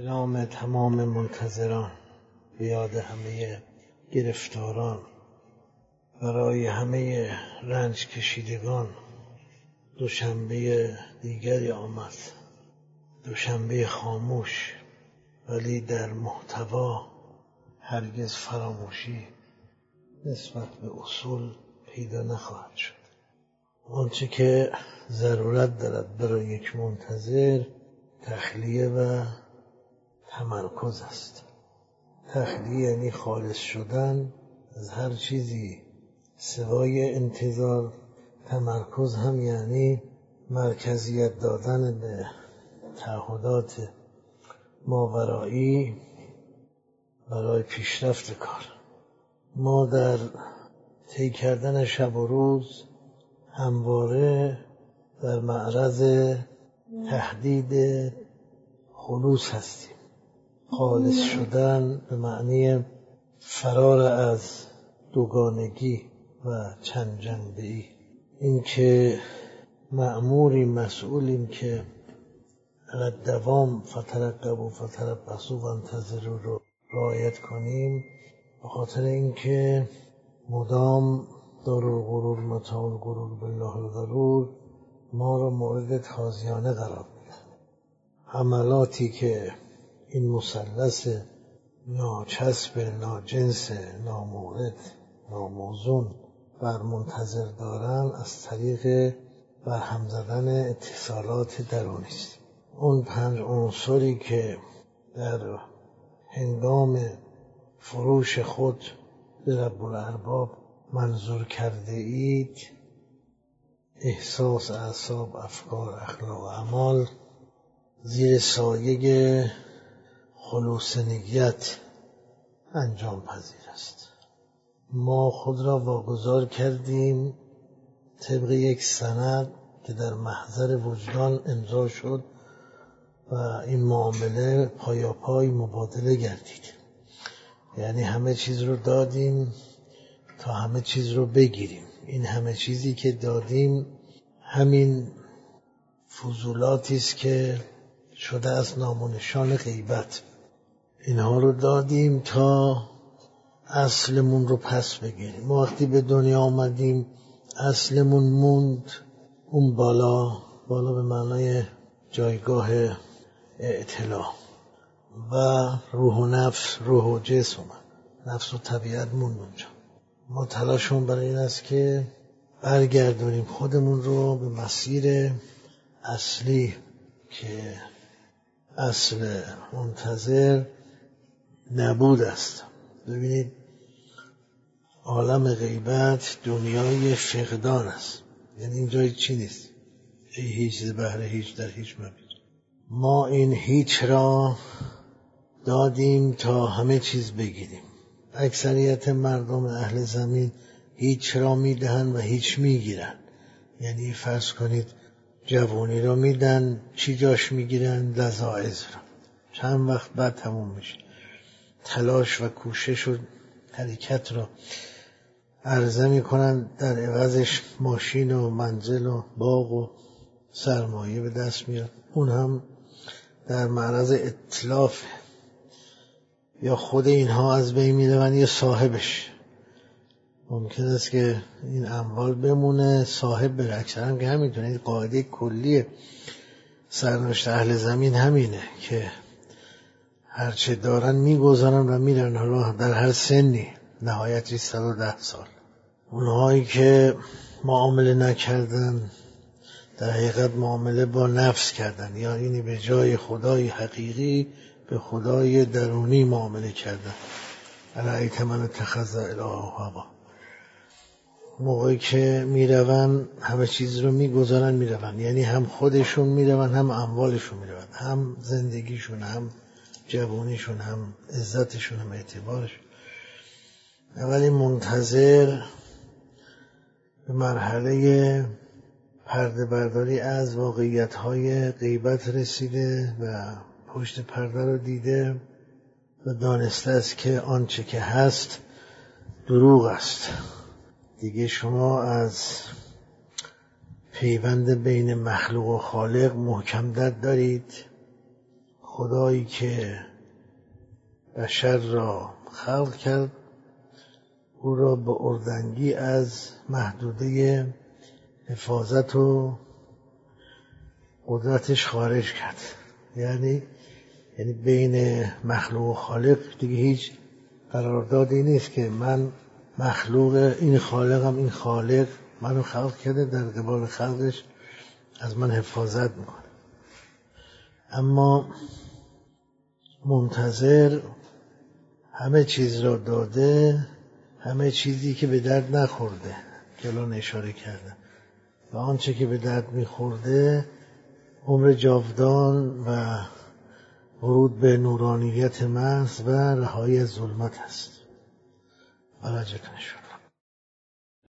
به نام تمام منتظران به یاد همه گرفتاران برای همه رنج کشیدگان دوشنبه دیگری آمد دوشنبه خاموش ولی در محتوا هرگز فراموشی نسبت به اصول پیدا نخواهد شد. آنچه که ضرورت دارد برای یک منتظر تخلیه و تمرکز است. تخلیه یعنی خالص شدن از هر چیزی. سوای انتظار تمرکز هم یعنی مرکزیت دادن به تعهدات ماورایی برای پیشرفت کار. ما در طی کردن شب و روز همواره در معرض تهدید خلوص هستیم. خالص شدن به معنی فرار از دوگانگی و چند جنبه ای این که معموری مسئولیم که دوام فترقب و فتربصو و انتظرو رو رعایت کنیم به خاطر اینکه مدام دارو غرور متاع غرور بالله الغرور ما را مورد تازیانه قرار میده عملاتی که این مثلث ناچسب ناجنس نامورد ناموزون بر منتظر دارن از طریق برهم زدن اتصالات درونی است. اون پنج عنصری که در هنگام فروش خود به رب الارباب منظور کرده اید احساس اعصاب افکار اخلاق اعمال زیر سایه خلوص نیت انجام پذیر است. ما خود را واگذار کردیم طبق یک سند که در محضر وجدان امضا شد و این معامله پای مبادله گردید. یعنی همه چیز رو دادیم تا همه چیز رو بگیریم. این همه چیزی که دادیم همین فضولاتی است که شده از نامونشان غیبت. اینها رو دادیم تا اصلمون رو پس بگیریم. ما وقتی به دنیا آمدیم اصلمون موند. اون بالا بالا به معنای جایگاه اطلاع و روح و نفس روح و جسم نفس و طبیعت موند اونجا. ما تلاشمون برای این است که برگردونیم خودمون رو به مسیر اصلی که اصل منتظر نبود است. ببینید عالم غیبت دنیای فقدان است. یعنی اینجا چی نیست؟ ای هیچ بهره هیچ در هیچ مبید ما این هیچ را دادیم تا همه چیز بگیریم. اکثریت مردم اهل زمین هیچ را می‌دهند و هیچ می‌گیرن. یعنی فرض کنید جوانی را میدن چی جاش می‌گیرن؟ لذاعز را. چند وقت بعد تموم میشه. تلاش و کوشش و حرکت را عرضه می‌کنن در عوضش ماشین و منزل و باغ و سرمایه به دست میاد. اون هم در معرض اطلاف یا خود اینها از بین می‌روند یا صاحبش. ممکن است که این اموال بمونه صاحب بره اکثر که همینطوره قاعده کلی سرنوشت اهل زمین همینه که هرچه دارن می‌گذارن و میرن حالا در هر سنی. نهایت 110 سال. اونهایی که معامله نکردن در حقیقت معامله با نفس کردن. یا اینی به جای خدای حقیقی به خدای درونی معامله کردن. رأیت من تخذ اله هوا. موقعی که میرون همه چیز رو می‌گذارن میرون یعنی هم خودشون میرون هم اموالشون میرون هم زندگیشون هم جوانیشون هم عزتشون هم اعتبارشون ولی منتظر به مرحله پرده برداری از واقعیت های غیبت رسیده و پشت پرده رو دیده و دانسته است که آنچه که هست دروغ است. دیگه شما از پیوند بین مخلوق و خالق محکم دارید. خدایی که بشر را خلق کرد او را به اردنگی از محدوده حفاظت و قدرتش خارج کرد. یعنی یعنی بین مخلوق و خالق دیگه هیچ قراردادی نیست که من مخلوق این خالقم این خالق منو خلق کرده در قبال خلقش از من حفاظت می‌کنه. اما منتظر همه چیز را داده همه چیزی که به درد نخورده الان اشاره کردم. و آنچه که به درد میخورده عمر جاودان و ورود به نورانیت محض و رهایی از ظلمت است بلا نشون